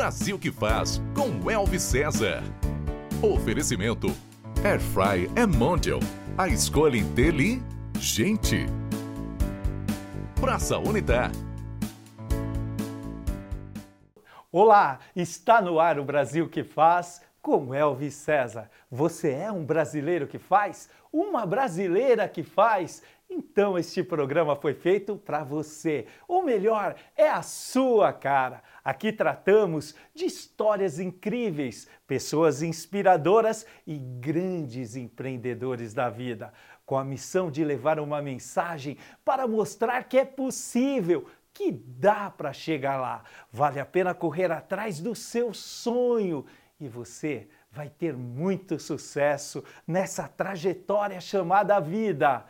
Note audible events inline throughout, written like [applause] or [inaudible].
Brasil que faz com Elvis César. Oferecimento Airfry é Mondial. A escolha inteligente. Praça Unitar. Olá, está no ar o Brasil que faz com Elvis César. Você é um brasileiro que faz? Uma brasileira que faz? Então este programa foi feito para você. Ou melhor, é a sua cara. Aqui tratamos de histórias incríveis, pessoas inspiradoras e grandes empreendedores da vida, com a missão de levar uma mensagem para mostrar que é possível, que dá para chegar lá. Vale a pena correr atrás do seu sonho e você vai ter muito sucesso nessa trajetória chamada vida.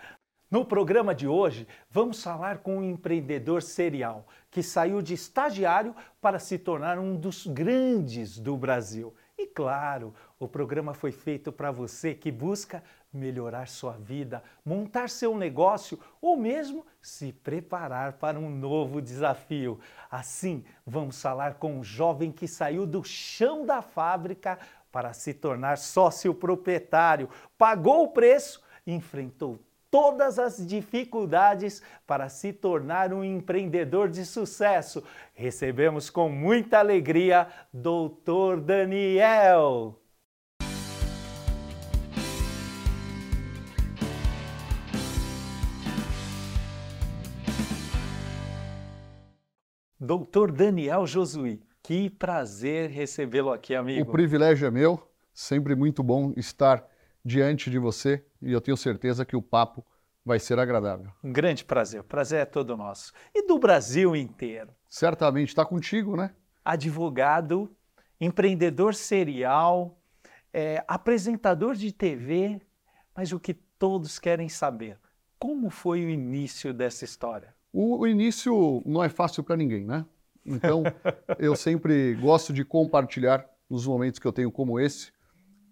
No programa de hoje, vamos falar com um empreendedor serial que saiu de estagiário para se tornar um dos grandes do Brasil. E claro, o programa foi feito para você que busca melhorar sua vida, montar seu negócio ou mesmo se preparar para um novo desafio. Assim, vamos falar com um jovem que saiu do chão da fábrica para se tornar sócio proprietário, pagou o preço, enfrentou todas as dificuldades para se tornar um empreendedor de sucesso. Recebemos com muita alegria Doutor Daniel. Doutor Daniel Josuí, que prazer recebê-lo aqui, amigo. O privilégio é meu, sempre muito bom estar diante de você e eu tenho certeza que o papo vai ser agradável. Um grande prazer, o prazer é todo nosso. E do Brasil inteiro. Certamente está contigo, né? Advogado, empreendedor serial, é, apresentador de TV, mas o que todos querem saber, como foi o início dessa história? O, o início não é fácil para ninguém, né? Então, [laughs] eu sempre gosto de compartilhar nos momentos que eu tenho como esse,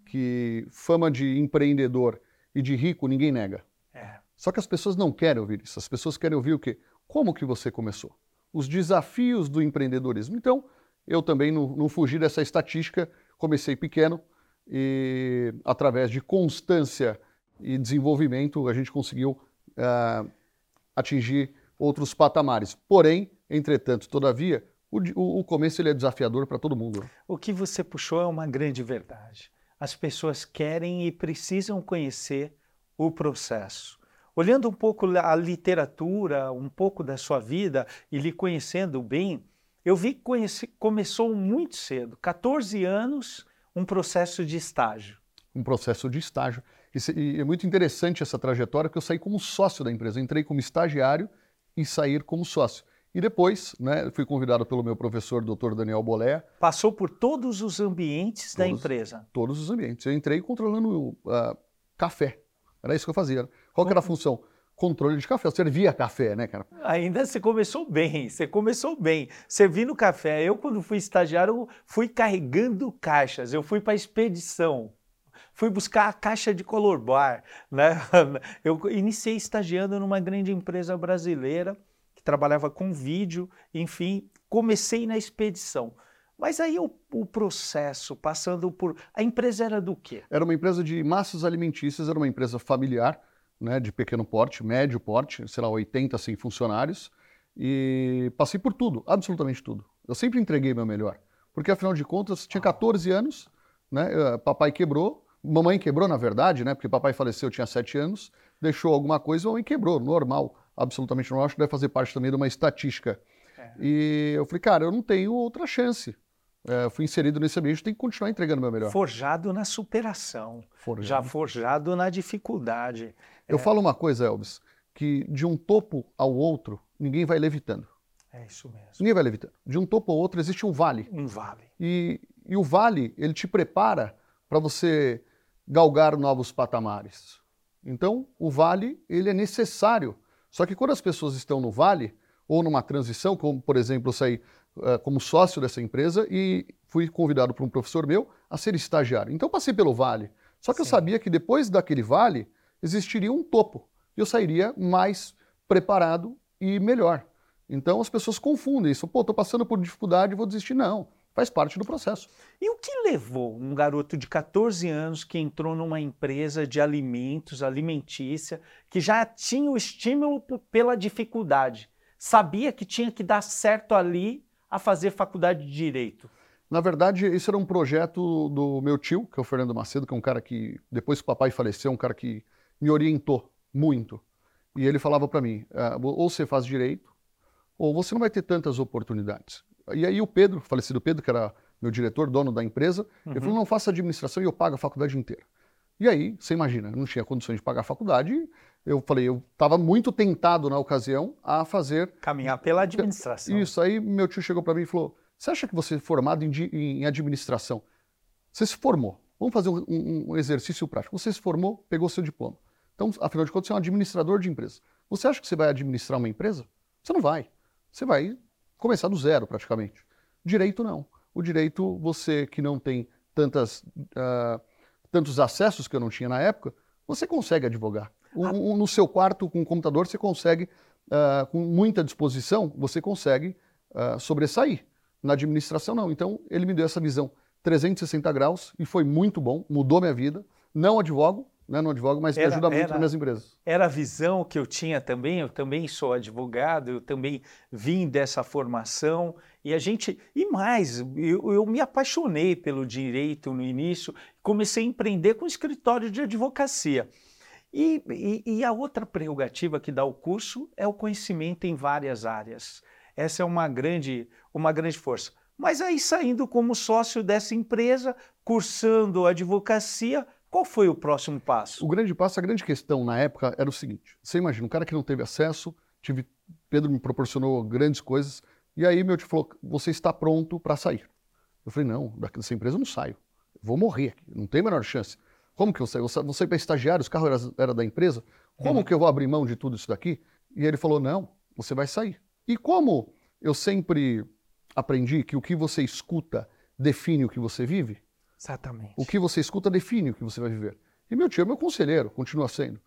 que fama de empreendedor e de rico ninguém nega. É. Só que as pessoas não querem ouvir isso. As pessoas querem ouvir o quê? Como que você começou? Os desafios do empreendedorismo. Então, eu também não, não fugi dessa estatística, comecei pequeno e através de constância e desenvolvimento a gente conseguiu uh, atingir outros patamares. Porém, entretanto, todavia, o, o, começo ele é desafiador para todo mundo. O que você puxou é uma grande verdade as pessoas querem e precisam conhecer o processo. Olhando um pouco a literatura, um pouco da sua vida e lhe conhecendo bem, eu vi que conheci, começou muito cedo, 14 anos, um processo de estágio. Um processo de estágio. E é muito interessante essa trajetória, porque eu saí como sócio da empresa. Eu entrei como estagiário e saí como sócio. E depois, né, fui convidado pelo meu professor, Dr. Daniel Bolé. Passou por todos os ambientes todos, da empresa? Todos os ambientes. Eu entrei controlando uh, café. Era isso que eu fazia. Qual que era a função? Controle de café. Eu servia café, né, cara? Ainda você começou bem, você começou bem. Servindo café. Eu, quando fui estagiário, fui carregando caixas. Eu fui para expedição fui buscar a caixa de color bar, né? [laughs] Eu iniciei estagiando numa grande empresa brasileira trabalhava com vídeo, enfim, comecei na expedição. Mas aí o, o, processo, passando por. A empresa era do quê? Era uma empresa de massas alimentícias, era uma empresa familiar, né, de pequeno porte, médio porte, sei lá, 80, 100 funcionários. E passei por tudo, absolutamente tudo. Eu sempre entreguei meu melhor. Porque afinal de contas, tinha 14 anos, né, eh, papai quebrou, mamãe quebrou, na verdade, né, porque papai faleceu, eu tinha 7 anos, deixou alguma coisa, mamãe quebrou, normal absolutamente normal, acho que deve fazer parte também de uma estatística. É. E eu falei, cara, eu não tenho outra chance. É, fui inserido nesse ambiente, tenho que continuar entregando o meu melhor. Forjado na superação, forjado. já forjado na dificuldade. Eu é... falo uma coisa, Elvis, que de um topo ao outro, ninguém vai levitando. É isso mesmo. Ninguém vai levitando. De um topo ao outro existe um vale. Um vale. E, e o vale, ele te prepara para você galgar novos patamares. Então, o vale, ele é necessário só que quando as pessoas estão no vale, ou numa transição, como por exemplo eu saí uh, como sócio dessa empresa e fui convidado por um professor meu a ser estagiário. Então passei pelo vale. Só que Sim. eu sabia que depois daquele vale existiria um topo. E eu sairia mais preparado e melhor. Então as pessoas confundem isso. Pô, estou passando por dificuldade, vou desistir. Não. Faz parte do processo. E o que levou um garoto de 14 anos que entrou numa empresa de alimentos, alimentícia, que já tinha o estímulo pela dificuldade, sabia que tinha que dar certo ali a fazer faculdade de direito? Na verdade, isso era um projeto do meu tio, que é o Fernando Macedo, que é um cara que, depois que o papai faleceu, é um cara que me orientou muito. E ele falava para mim: ah, ou você faz direito, ou você não vai ter tantas oportunidades. E aí o Pedro, falecido Pedro, que era meu diretor, dono da empresa, uhum. ele falou: não faça administração e eu pago a faculdade inteira. E aí, você imagina, eu não tinha condições de pagar a faculdade, eu falei, eu estava muito tentado na ocasião a fazer. Caminhar pela administração. Isso, aí meu tio chegou para mim e falou: você acha que você é formado em, em administração? Você se formou. Vamos fazer um, um, um, exercício prático. Você se formou, pegou seu diploma. Então, afinal de contas, você é um administrador de empresa. Você acha que você vai administrar uma empresa? Você não vai. Você vai começar do zero, praticamente. Direito, não. O direito, você que não tem tantas, uh, tantos acessos que eu não tinha na época, você consegue advogar. Um, no seu quarto, com um computador, você consegue, uh, com muita disposição, você consegue uh, sobressair. Na administração, não. Então, ele me deu essa visão 360 graus e foi muito bom, mudou minha vida. Não advogo, né, não advogo, mas era, me ajuda muito era, nas minhas empresas. Era a visão que eu tinha também, eu também sou advogado, eu também vim dessa formação, e a gente, e mais, eu, eu me apaixonei pelo direito no início, comecei a empreender com escritório de advocacia. E, e, e a outra prerrogativa que dá o curso é o conhecimento em várias áreas. Essa é uma grande, uma grande força. Mas aí saindo como sócio dessa empresa, cursando advocacia, qual foi o próximo passo? O grande passo, a grande questão na época era o seguinte: você imagina, um cara que não teve acesso, tive, Pedro me proporcionou grandes coisas, e aí meu tio falou: você está pronto para sair. Eu falei: não, dessa empresa eu não saio. vou morrer aqui, não tem a menor chance. Como que eu saio? Eu vou sair para estagiário, os carros eram era da empresa. Como uhum. que eu vou abrir mão de tudo isso daqui? E ele falou: não, você vai sair. E como eu sempre aprendi que o que você escuta define o que você vive, Exatamente. o que você escuta define o que você vai viver. E meu tio é meu conselheiro, continua sendo.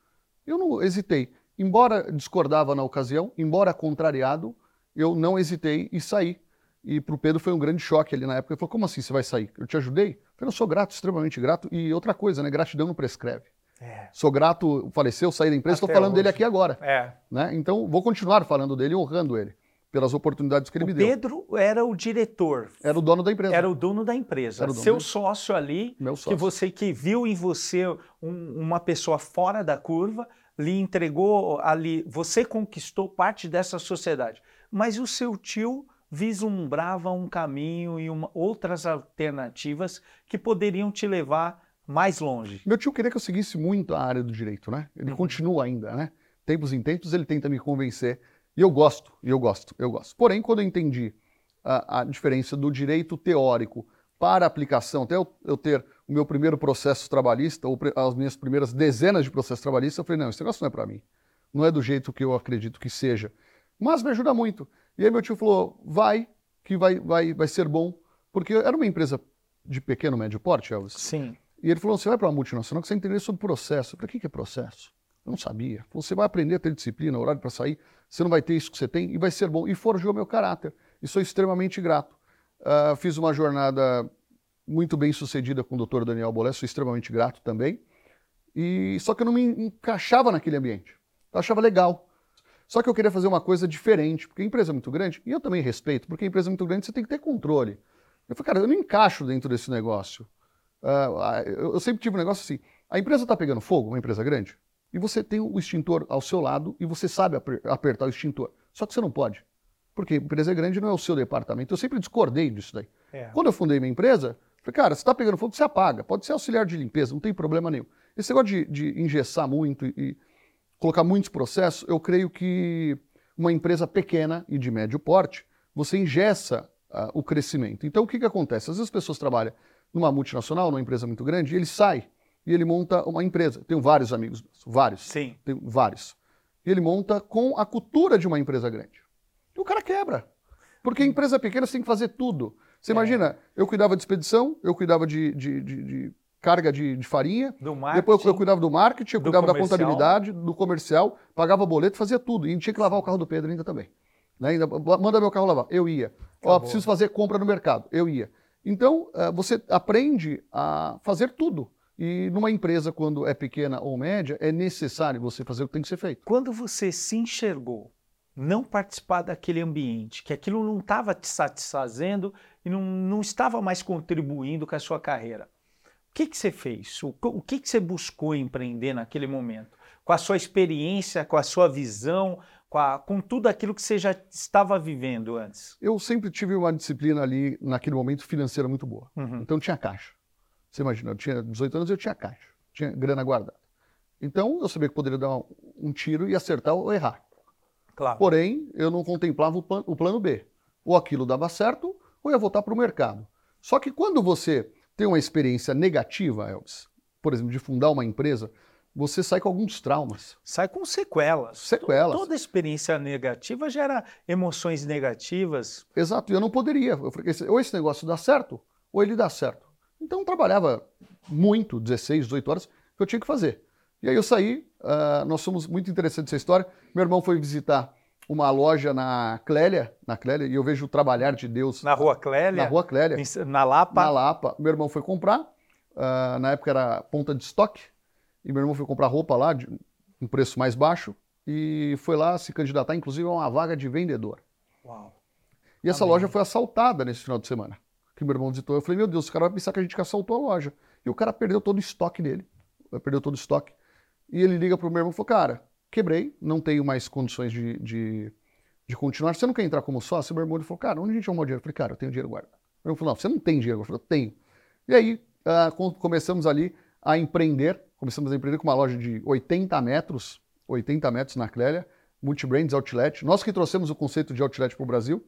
Eu não hesitei. Embora discordava na ocasião, embora contrariado, eu não hesitei e saí. E para o Pedro foi um grande choque ali na época. Ele falou: Como assim você vai sair? Eu te ajudei? Eu falei: Eu sou grato, extremamente grato. E outra coisa, né? Gratidão não prescreve. É. Sou grato, faleceu, saí da empresa, estou falando hoje. dele aqui agora. É. Né? Então, vou continuar falando dele, honrando ele pelas oportunidades que ele o me deu. Pedro era o diretor. Era o dono da empresa. Era o dono da empresa. Dono Seu sócio ali, sócio. que você que viu em você um, uma pessoa fora da curva, lhe entregou ali, você conquistou parte dessa sociedade. Mas o seu tio vislumbrava um caminho e uma, outras alternativas que poderiam te levar mais longe. Meu tio queria que eu seguisse muito a área do direito, né? Ele uhum. continua ainda, né? Tempos em tempos ele tenta me convencer e eu gosto, e eu gosto, eu gosto. Porém, quando eu entendi a, a diferença do direito teórico para aplicação, até eu, eu, ter o meu primeiro processo trabalhista, ou as minhas primeiras dezenas de processos trabalhistas, eu falei, não, esse negócio não é para mim. Não é do jeito que eu acredito que seja. Mas me ajuda muito. E aí meu tio falou, vai, que vai, vai, vai ser bom. Porque era uma empresa de pequeno, médio porte, Elvis. Sim. E ele falou, você vai para uma multinacional que você entender sobre processo. Falei, o que é processo? Não sabia. Você vai aprender a ter disciplina, horário para sair, você não vai ter isso que você tem e vai ser bom. E forjou meu caráter. E sou extremamente grato. Uh, fiz uma jornada muito bem sucedida com o Dr. Daniel Bolé, sou extremamente grato também. E só que eu não me encaixava naquele ambiente. Eu achava legal. Só que eu queria fazer uma coisa diferente, porque a empresa é muito grande, e eu também respeito, porque a empresa é muito grande, você tem que ter controle. Eu falei, cara, eu não encaixo dentro desse negócio. Uh, eu sempre tive um negócio assim, a empresa está pegando fogo, uma empresa grande, e você tem o extintor ao seu lado e você sabe apertar o extintor. Só que você não pode. Porque a empresa é grande não é o seu departamento. Eu sempre discordei disso daí. É. Quando eu fundei minha empresa, falei, cara, se está pegando fogo, você apaga. Pode ser auxiliar de limpeza, não tem problema nenhum. Esse negócio de, de engessar muito e, e colocar muitos processos, eu creio que uma empresa pequena e de médio porte, você engessa uh, o crescimento. Então, o que, que acontece? Às vezes as pessoas trabalham numa multinacional, numa empresa muito grande, e ele sai e ele monta uma empresa. Tenho vários amigos, vários. Sim. Tenho vários. E ele monta com a cultura de uma empresa grande. E o cara quebra. Porque empresa pequena você tem que fazer tudo. Você é. imagina, eu cuidava de expedição, eu cuidava de, de, de, de carga de, de, farinha. Do marketing. Depois eu cuidava do marketing, eu cuidava da contabilidade, do comercial, pagava boleto, fazia tudo. E tinha que lavar o carro do Pedro ainda também. Né? Ainda, manda meu carro lavar. Eu ia. Ó, preciso fazer compra no mercado. Eu ia. Então, uh, você aprende a fazer tudo. E numa empresa, quando é pequena ou média, é necessário você fazer o que tem que ser feito. Quando você se enxergou não participar daquele ambiente, que aquilo não estava te satisfazendo e não, não estava mais contribuindo com a sua carreira, o que, que você fez? O, o que, que você buscou empreender naquele momento? Com a sua experiência, com a sua visão, com, a, com tudo aquilo que você já estava vivendo antes? Eu sempre tive uma disciplina ali, naquele momento, financeira muito boa. Uhum. Então tinha caixa. Você imagina, eu tinha 18 anos e eu tinha caixa, tinha grana guardada. Então eu sabia que poderia dar um, um tiro e acertar ou errar. Claro. Porém, eu não contemplava o, plan, o plano B. Ou aquilo dava certo, ou ia voltar para o mercado. Só que quando você tem uma experiência negativa, Elvis, por exemplo, de fundar uma empresa, você sai com alguns traumas. Sai com sequelas. Sequelas. Toda experiência negativa gera emoções negativas. Exato, e eu não poderia. Eu falei, ou esse negócio dá certo, ou ele dá certo. Então eu trabalhava muito, 16, 18 horas, que eu tinha que fazer. E aí eu saí, uh, nós somos muito interessantes essa história. Meu irmão foi visitar uma loja na Clélia, na Clélia, e eu vejo o trabalhar de Deus. Na Rua Clélia? Na Rua Clélia. Na Lapa? Na Lapa. Meu irmão foi comprar, uh, na época era ponta de estoque, e meu irmão foi comprar roupa lá, de um preço mais baixo, e foi lá se candidatar, inclusive, a uma vaga de vendedor. Uau. E essa Amém. loja foi assaltada nesse final de semana, que meu irmão visitou. Eu falei, meu Deus, o cara vai pensar que a gente assaltou a loja. E o cara perdeu todo o estoque dele. Perdeu todo o estoque. E ele liga pro meu irmão e falou, cara, quebrei, não tenho mais condições de, de, de continuar. Você não quer entrar como sócio? Meu irmão ele falou, cara, onde a gente arrumou dinheiro? Eu falei, cara, eu tenho dinheiro guardado. Meu irmão falou, não, você não tem dinheiro. Eu falei, tenho. E aí uh, começamos ali a empreender, começamos a empreender com uma loja de 80 metros, 80 metros na Clélia, Multibrands Outlet. Nós que trouxemos o conceito de Outlet para o Brasil.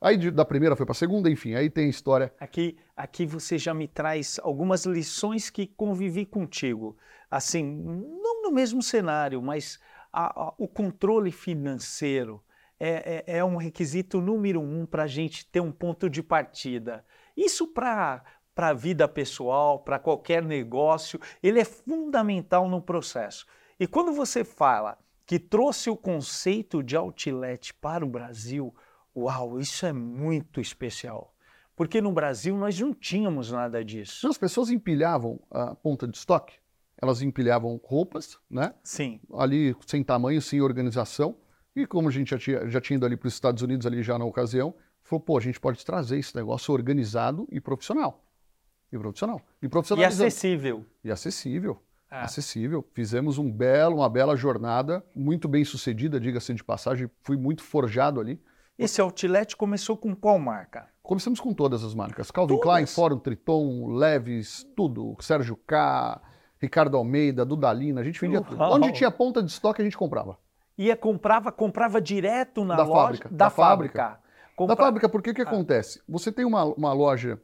Aí de, da primeira foi para a segunda, enfim, aí tem história. Aqui, aqui você já me traz algumas lições que convivi contigo. Assim, não no mesmo cenário, mas a, a, o controle financeiro é, é, é, um requisito número um para a gente ter um ponto de partida. Isso para a vida pessoal, para qualquer negócio, ele é fundamental no processo. E quando você fala que trouxe o conceito de outlet para o Brasil, Uau, isso é muito especial. Porque no Brasil nós não tínhamos nada disso. As pessoas empilhavam a ponta de estoque, elas empilhavam roupas, né? Sim. Ali sem tamanho, sem organização. E como a gente já tinha, já tinha ido ali para os Estados Unidos ali já na ocasião, falou, pô, a gente pode trazer esse negócio organizado e profissional. E profissional. E, profissional. e acessível. E acessível. É. Acessível. Fizemos um belo, uma bela jornada, muito bem sucedida, diga-se de passagem. Fui muito forjado ali. Esse outlet começou com qual marca? Começamos com todas as marcas. Calvin todas? Klein, Fórum Triton, Leves, tudo. Sérgio K, Ricardo Almeida, Dudalina, a gente vendia tudo. Onde tinha ponta de estoque, a gente comprava. Ia comprava, comprava direto na da loja fábrica, da, da fábrica. fábrica. Compra... Da fábrica, porque o que ah. acontece? Você tem uma, uma loja,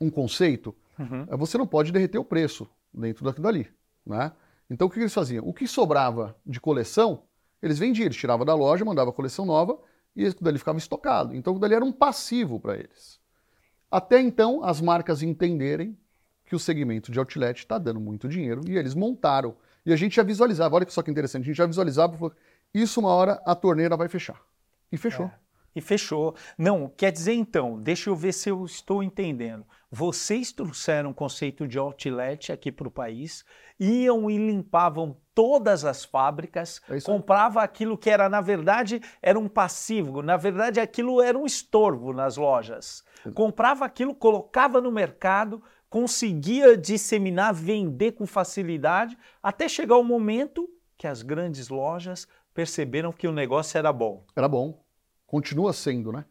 um conceito, uhum. Eh, você não pode derreter o preço dentro daquilo dali. Né? Então o que eles faziam? O que sobrava de coleção, eles vendiam, eles tiravam da loja, mandavam a coleção nova e aquilo dali ficava estocado. Então aquilo dali era um passivo para eles. Até então, as marcas entenderem que o segmento de outlet está dando muito dinheiro e eles montaram. E a gente já visualizava, olha só que interessante, a gente já visualizava, isso uma hora a torneira vai fechar. E fechou. É. E fechou. Não, quer dizer então, deixa eu ver se eu estou entendendo. Vocês trouxeram o conceito de outlet aqui para o país, iam e limpavam todas as fábricas, é comprava aquilo que era, na verdade, era um passivo, na verdade aquilo era um estorvo nas lojas. Comprava aquilo, colocava no mercado, conseguia disseminar, vender com facilidade, até chegar o momento que as grandes lojas perceberam que o negócio era bom. Era bom. Continua sendo, né?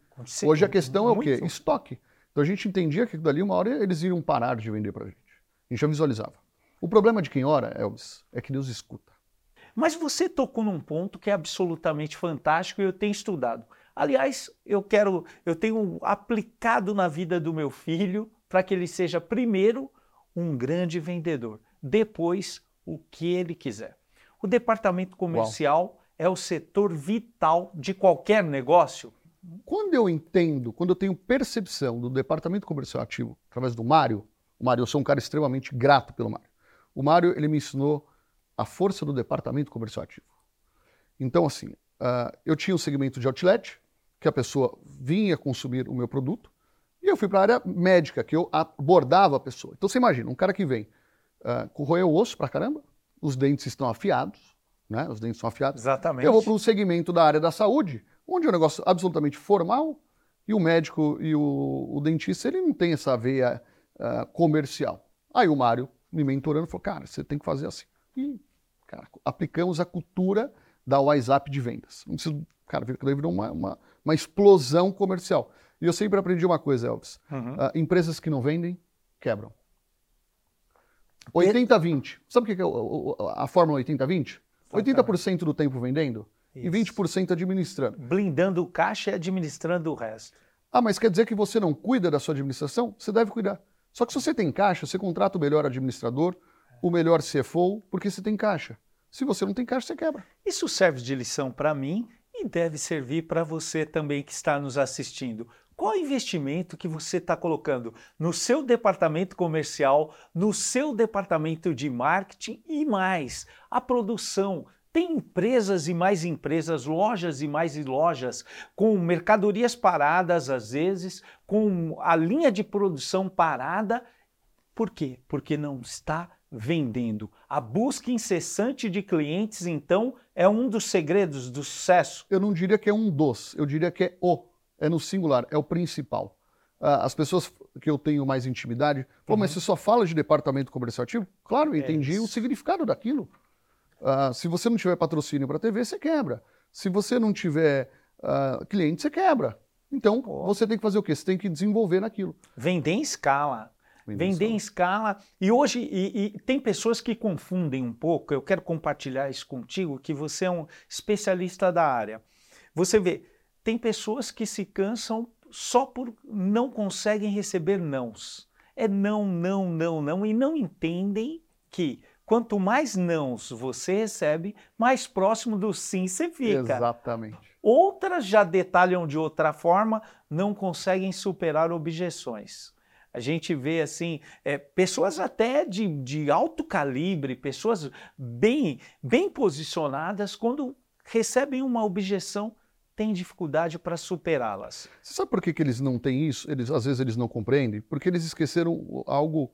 Hoje a questão é o quê? Estoque. Então a gente entendia que dali uma hora eles iriam parar de vender para a gente. A gente já visualizava. O problema de quem ora, Elvis, é que Deus escuta. Mas você tocou num ponto que é absolutamente fantástico e eu tenho estudado. Aliás, eu quero, eu tenho aplicado na vida do meu filho para que ele seja primeiro um grande vendedor, depois o que ele quiser. O departamento comercial Uau é o setor vital de qualquer negócio? Quando eu entendo, quando eu tenho percepção do departamento comercial ativo através do Mário, o Mário, eu sou um cara extremamente grato pelo Mário. O Mário, ele me ensinou a força do departamento comercial ativo. Então, assim, uh, eu tinha um segmento de outlet, que a pessoa vinha consumir o meu produto, E eu fui para a área médica, que eu abordava a pessoa. Então você imagina, um cara que vem uh, corroer o osso pra caramba, os dentes estão afiados, né? Os dentes estão afiados. Exatamente. Eu vou para um segmento da área da saúde, onde é um negócio absolutamente formal, e o médico e o, o dentista, ele não tem essa veia uh, comercial. Aí o Mário me mentorando falou, cara, você tem que fazer assim. E, cara, aplicamos a cultura da WhatsApp de vendas. Não preciso, cara, virou uma, uma, uma explosão comercial. E eu sempre aprendi uma coisa, Elvis. Uhum. Uh, empresas que não vendem, quebram. 80-20. Sabe o que é a fórmula 80-20? 80% do tempo vendendo Isso. e 20% administrando. Blindando o caixa e administrando o resto. Ah, mas quer dizer que você não cuida da sua administração? Você deve cuidar. Só que se você tem caixa, você contrata o melhor administrador, o melhor CFO, porque você tem caixa. Se você não tem caixa, você quebra. Isso serve de lição para mim e deve servir para você também que está nos assistindo. Qual investimento que você está colocando no seu departamento comercial, no seu departamento de marketing e mais a produção? Tem empresas e mais empresas, lojas e mais lojas, com mercadorias paradas às vezes, com a linha de produção parada. Por quê? Porque não está vendendo. A busca incessante de clientes, então, é um dos segredos do sucesso. Eu não diria que é um dos, eu diria que é o é no singular, é o principal. Uh, as pessoas que eu tenho mais intimidade, pô, uhum. mas você só fala de departamento comercial ativo? Claro, eu é entendi é o significado daquilo. Uh, se você não tiver patrocínio para TV, você quebra. Se você não tiver uh, cliente, você quebra. Então, pô. você tem que fazer o quê? Você tem que desenvolver naquilo. Vender em escala. Vender, Vender em escala. E hoje, e, e tem pessoas que confundem um pouco, eu quero compartilhar isso contigo, que você é um especialista da área. Você vê, tem pessoas que se cansam só por não conseguem receber nãos. É não, não, não, não, e não entendem que quanto mais nãos você recebe, mais próximo do sim você fica. Exatamente. Outras já detalham de outra forma, não conseguem superar objeções. A gente vê assim, é, pessoas até de, de alto calibre, pessoas bem, bem posicionadas, quando recebem uma objeção, têm dificuldade para superá-las. Você sabe por que, que eles não têm isso? Eles, às vezes eles não compreendem? Porque eles esqueceram algo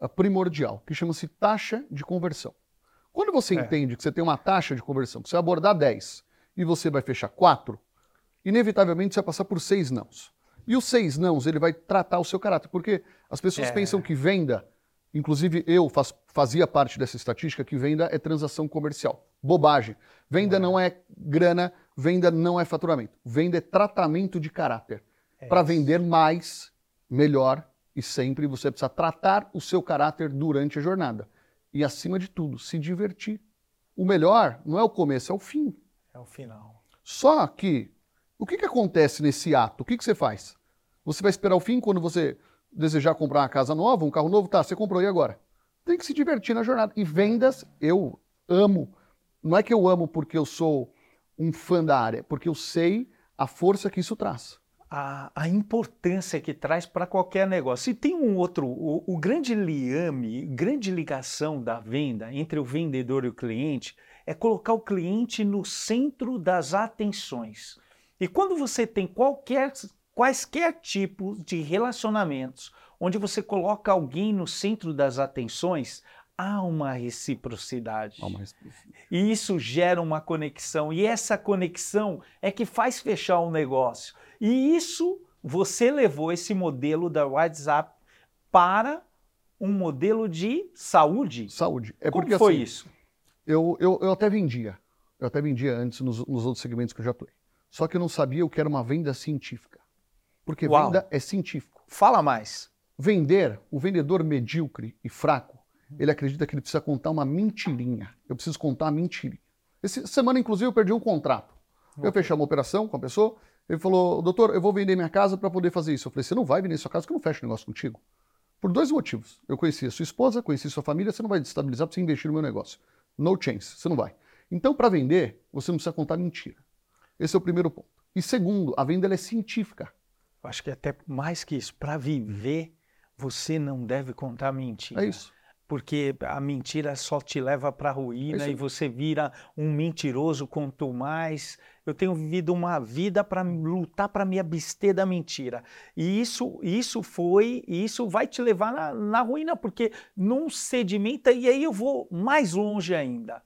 ah, primordial, que chama-se taxa de conversão. Quando você é. entende que você tem uma taxa de conversão, que você vai abordar 10 e você vai fechar 4, inevitavelmente você vai passar por 6 nãos. E os 6 nãos, ele vai tratar o seu caráter, porque as pessoas é. pensam que venda, inclusive eu faz, fazia parte dessa estatística, que venda é transação comercial. Bobagem. Venda não é grana, Venda não é faturamento. Venda é tratamento de caráter. É Para vender mais, melhor e sempre você precisa tratar o seu caráter durante a jornada. E acima de tudo, se divertir. O melhor não é o começo, é o fim. É o final. Só que o que, que acontece nesse ato? O que, que você faz? Você vai esperar o fim quando você desejar comprar uma casa nova, um carro novo? Tá, você comprou e agora? Tem que se divertir na jornada. E vendas, eu amo. Não é que eu amo porque eu sou um fã da área, porque eu sei a força que isso traz. A, a importância que traz para qualquer negócio. E tem um outro, o, o grande liame, grande ligação da venda entre o vendedor e o cliente é colocar o cliente no centro das atenções. E quando você tem qualquer, quaisquer tipos de relacionamentos onde você coloca alguém no centro das atenções, há uma reciprocidade. Há uma reciprocidade. E isso gera uma conexão. E essa conexão é que faz fechar o um negócio. E isso, você levou esse modelo da WhatsApp para um modelo de saúde. Saúde. É Como porque, foi assim, isso? Eu, eu, eu até vendia. Eu até vendia antes nos, nos outros segmentos que eu já atuei. Só que eu não sabia o que era uma venda científica. Porque Uau. venda é científico. Fala mais. Vender, o vendedor medíocre e fraco, ele acredita que ele precisa contar uma mentirinha. Eu preciso contar uma mentirinha. Essa semana, inclusive, eu perdi um contrato. Eu fechei uma operação com a pessoa, ele falou, doutor, eu vou vender minha casa para poder fazer isso. Eu falei, você não vai vender sua casa, que eu não fecho negócio contigo. Por dois motivos. Eu conheci a sua esposa, conheci sua família, você não vai destabilizar para você investir no meu negócio. No chance, você não vai. Então, para vender, você não precisa contar mentira. Esse é o primeiro ponto. E segundo, a venda é científica. Eu acho que até mais que isso. Para viver, você não deve contar mentira. É isso porque a mentira só te leva para a ruína e você vira um mentiroso quanto mais. Eu tenho vivido uma vida para lutar para me abster da mentira. E isso, isso foi, isso vai te levar na, na ruína, porque não sedimenta, e aí eu vou mais longe ainda.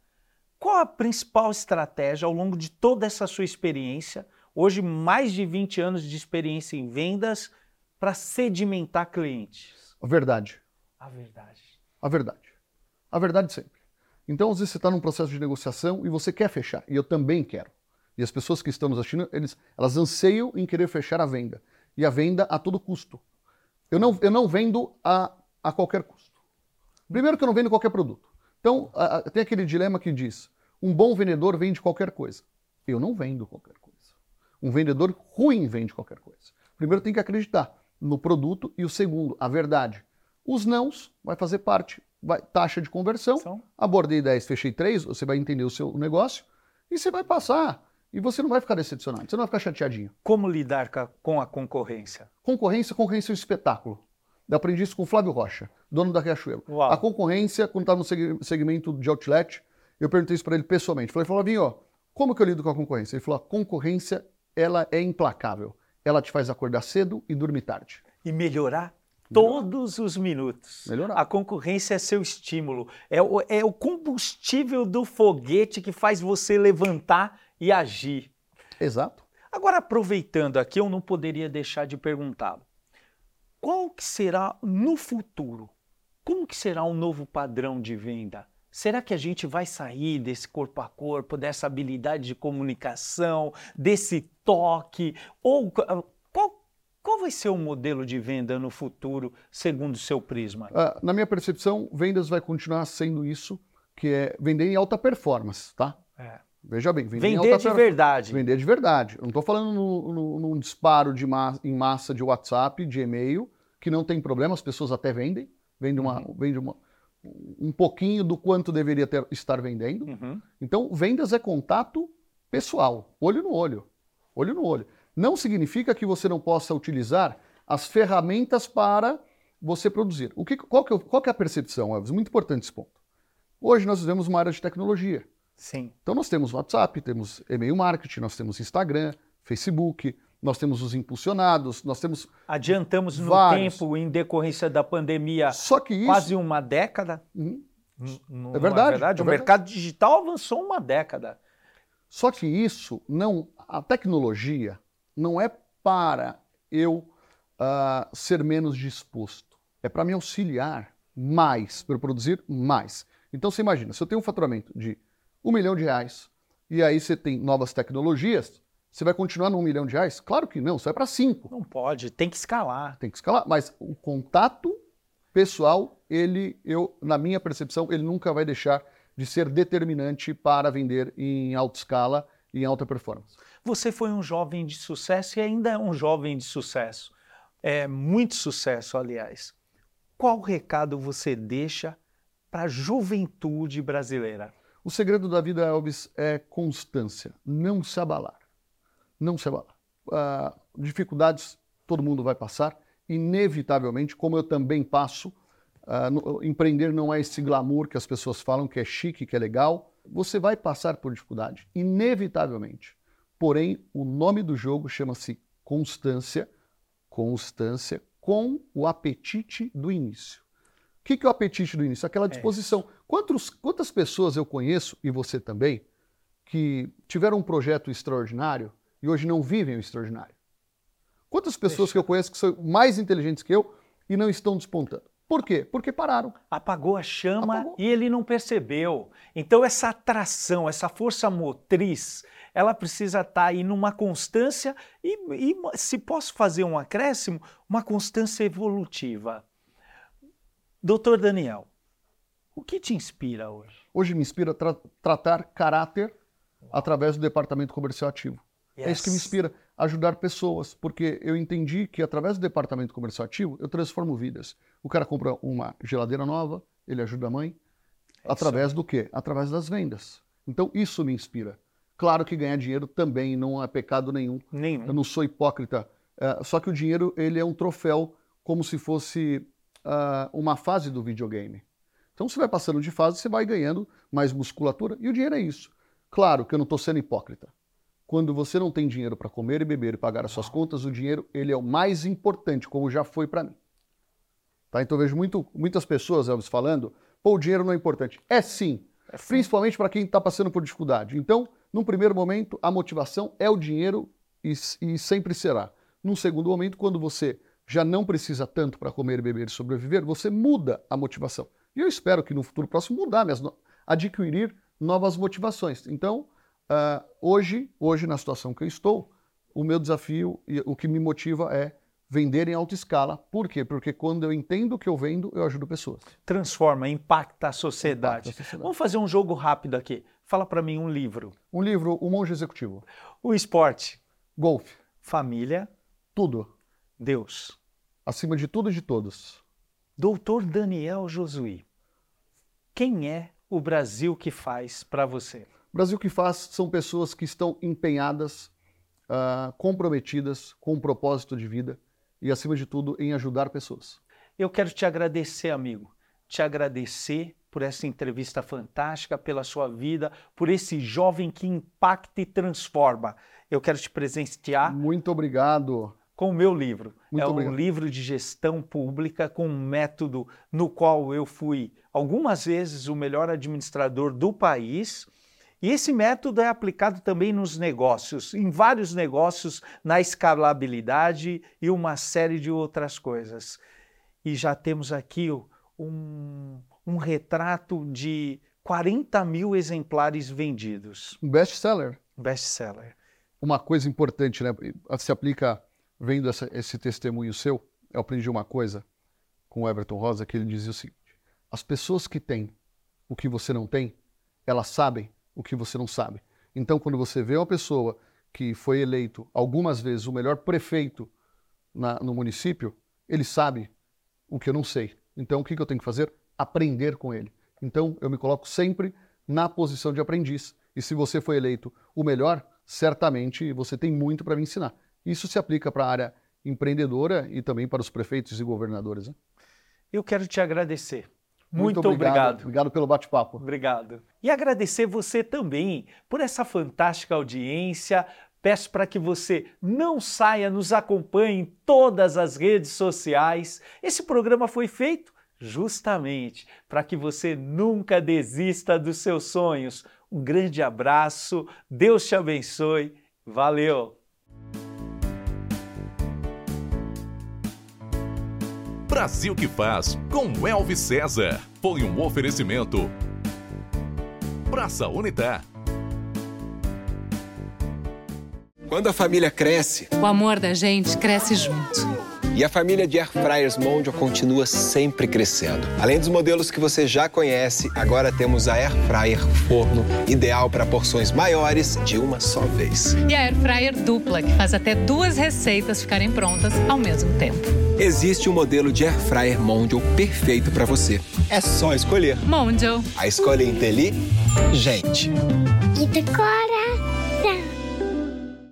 Qual a principal estratégia ao longo de toda essa sua experiência? Hoje, mais de 20 anos de experiência em vendas para sedimentar clientes. A verdade. A verdade. A verdade. A verdade sempre. Então, às vezes você está num processo de negociação e você quer fechar, e eu também quero. E as pessoas que estão nos assistindo, eles, elas anseiam em querer fechar a venda. E a venda a todo custo. Eu não, eu não vendo a, a qualquer custo. Primeiro que eu não vendo qualquer produto. Então, a, a, tem aquele dilema que diz, um bom vendedor vende qualquer coisa. Eu não vendo qualquer coisa. Um vendedor ruim vende qualquer coisa. Primeiro tem que acreditar no produto e o segundo, a verdade. Os nãos vai fazer parte, vai, taxa de conversão. São. Abordei 10, fechei 3, você vai entender o seu negócio e você vai passar. E você não vai ficar decepcionado, você não vai ficar chateadinho. Como lidar com a concorrência? Concorrência, concorrência é um espetáculo. Eu aprendi isso com o Flávio Rocha, dono da Riachuelo. Uau. A concorrência, quando estava no segmento de outlet, eu perguntei isso para ele pessoalmente. Falei, Flavinho, como que eu lido com a concorrência? Ele falou, a concorrência, ela é implacável. Ela te faz acordar cedo e dormir tarde. E melhorar todos os minutos. Melhorar. A concorrência é seu estímulo. É o, é o combustível do foguete que faz você levantar e agir. Exato. Agora, aproveitando aqui, eu não poderia deixar de perguntá-lo. Qual que será no futuro? Como que será um novo padrão de venda? Será que a gente vai sair desse corpo a corpo, dessa habilidade de comunicação, desse toque? Ou ah, qual, vai ser o modelo de venda no futuro, segundo o seu prisma? Uh, na minha percepção, vendas vai continuar sendo isso, que é vender em alta performance, tá? É. Veja bem, vender, vender em alta de verdade. Vender de verdade. Eu não estou falando no, no, num disparo de ma em massa de WhatsApp, de e-mail, que não tem problema, as pessoas até vendem. Vende uma, uhum. vende uma, um pouquinho do quanto deveria ter, estar vendendo. Uhum. Então, vendas é contato pessoal, olho no olho. Olho no olho. Não significa que você não possa utilizar as ferramentas para você produzir. O que, qual, que, é qual que é a percepção, Elvis? Muito importante esse ponto. Hoje nós vivemos uma área de tecnologia. Sim. Então nós temos WhatsApp, temos e-mail marketing, nós temos Instagram, Facebook, nós temos os impulsionados, nós temos. Adiantamos no vários. tempo, em decorrência da pandemia, Só que isso... quase uma década. Uhum. é verdade. É verdade? É o verdade. mercado digital avançou uma década. Só que isso não. A tecnologia não é para eu uh, ser menos disposto. É para me auxiliar mais, para eu produzir mais. Então você imagina, se eu tenho um faturamento de um milhão de reais e aí você tem novas tecnologias, você vai continuar no 1 milhão de reais? Claro que não, você vai para 5. Não pode, tem que escalar. Tem que escalar, mas o contato pessoal, ele, eu, na minha percepção, ele nunca vai deixar de ser determinante para vender em alta escala em alta performance. Você foi um jovem de sucesso e ainda é um jovem de sucesso. É muito sucesso, aliás. Qual recado você deixa para a juventude brasileira? O segredo da vida, Elvis, é constância, não se abalar não se abala. Uh, dificuldades todo mundo vai passar, inevitavelmente, como eu também passo. Uh, no, empreender não é esse glamour que as pessoas falam que é chique, que é legal. Você vai passar por dificuldade, inevitavelmente. Porém, o nome do jogo chama-se constância, constância com o apetite do início. O que, que é o apetite do início? Aquela é disposição. É Quantos, quantas pessoas eu conheço, e você também, que tiveram um projeto extraordinário e hoje não vivem o extraordinário? Quantas pessoas Deixa. que eu conheço que são mais inteligentes que eu e não estão despontando? Por quê? Porque pararam. Apagou a chama Apagou. e ele não percebeu. Então, essa atração, essa força motriz, ela precisa estar tá aí numa constância e, e, se posso fazer um acréscimo, uma constância evolutiva. Doutor Daniel, o que te inspira hoje? Hoje me inspira tra tratar caráter através do departamento comercial ativo. Yes. É isso que me inspira, ajudar pessoas, porque eu entendi que através do departamento comercial ativo eu transformo vidas. O cara compra uma geladeira nova, ele ajuda a mãe, é através do quê? Através das vendas. Então isso me inspira. Claro que ganhar dinheiro também não é pecado nenhum. Nenhum. Eu não sou hipócrita. Uh, só que o dinheiro ele é um troféu como se fosse uh, uma fase do videogame. Então você vai passando de fase, você vai ganhando mais musculatura e o dinheiro é isso. Claro que eu não estou sendo hipócrita. Quando você não tem dinheiro para comer e beber e pagar as suas contas, o dinheiro ele é o mais importante, como já foi para mim. Tá? Então eu vejo muito, muitas pessoas, Elvis, falando, pô, o dinheiro não é importante. É sim, é principalmente para quem está passando por dificuldade. Então, num primeiro momento, a motivação é o dinheiro e, e sempre será. Num segundo momento, quando você já não precisa tanto para comer, beber e sobreviver, você muda a motivação. E eu espero que no futuro próximo mudar, mas adquirir novas motivações. Então, uh, hoje, hoje na situação que eu estou, o meu desafio e o que me motiva é vender em alta escala. Por quê? Porque quando eu entendo o que eu vendo, eu ajudo pessoas. Transforma, impacta a sociedade. Impacta a sociedade. Vamos fazer um jogo rápido aqui. Fala para mim um livro. Um livro, O Monge Executivo. O esporte. Golfe. Família. Tudo. Deus. Acima de tudo e de todos. Doutor Daniel Josuí, quem é o Brasil que faz para você? O Brasil que faz são pessoas que estão empenhadas, uh, comprometidas com um propósito de vida e, acima de tudo, em ajudar pessoas. Eu quero te agradecer, amigo. Te agradecer por essa entrevista fantástica, pela sua vida, por esse jovem que impacta e transforma. Eu quero te presentear. Muito obrigado com o meu livro. Muito é obrigado. um livro de gestão pública com um método no qual eu fui algumas vezes o melhor administrador do país. E esse método é aplicado também nos negócios, em vários negócios, na escalabilidade e uma série de outras coisas. E já temos aqui um, um retrato de 40 mil exemplares vendidos. Um best-seller. Best-seller. Uma coisa importante, né? Se aplica vendo essa, esse testemunho seu, eu aprendi uma coisa com o Everton Rosa, que ele dizia o seguinte: as pessoas que têm o que você não tem, elas sabem o que você não sabe. Então, quando você vê uma pessoa que foi eleito algumas vezes o melhor prefeito na, no município, ele sabe o que eu não sei. Então, o que, que eu tenho que fazer? Aprender com ele. Então, eu me coloco sempre na posição de aprendiz. E se você foi eleito o melhor, certamente você tem muito para me ensinar. Isso se aplica para a área empreendedora e também para os prefeitos e governadores. Né? Eu quero te agradecer. Muito, Muito obrigado. obrigado. Obrigado pelo bate-papo. Obrigado. E agradecer você também por essa fantástica audiência. Peço para que você não saia, nos acompanhe em todas as redes sociais. Esse programa foi feito justamente para que você nunca desista dos seus sonhos. Um grande abraço, Deus te abençoe. Valeu! Brasil que faz com Elvis César. Foi um oferecimento. Praça Unitar. Quando a família cresce, o amor da gente cresce junto. E a família de Air Fryers Mondial continua sempre crescendo. Além dos modelos que você já conhece, agora temos a Air Fryer Forno, ideal para porções maiores de uma só vez. E a Air Fryer Dupla, que faz até duas receitas ficarem prontas ao mesmo tempo. Existe um modelo de Air Fryer Mondial perfeito para você. É só escolher. Mondial. A escolha é inteligente. E decora.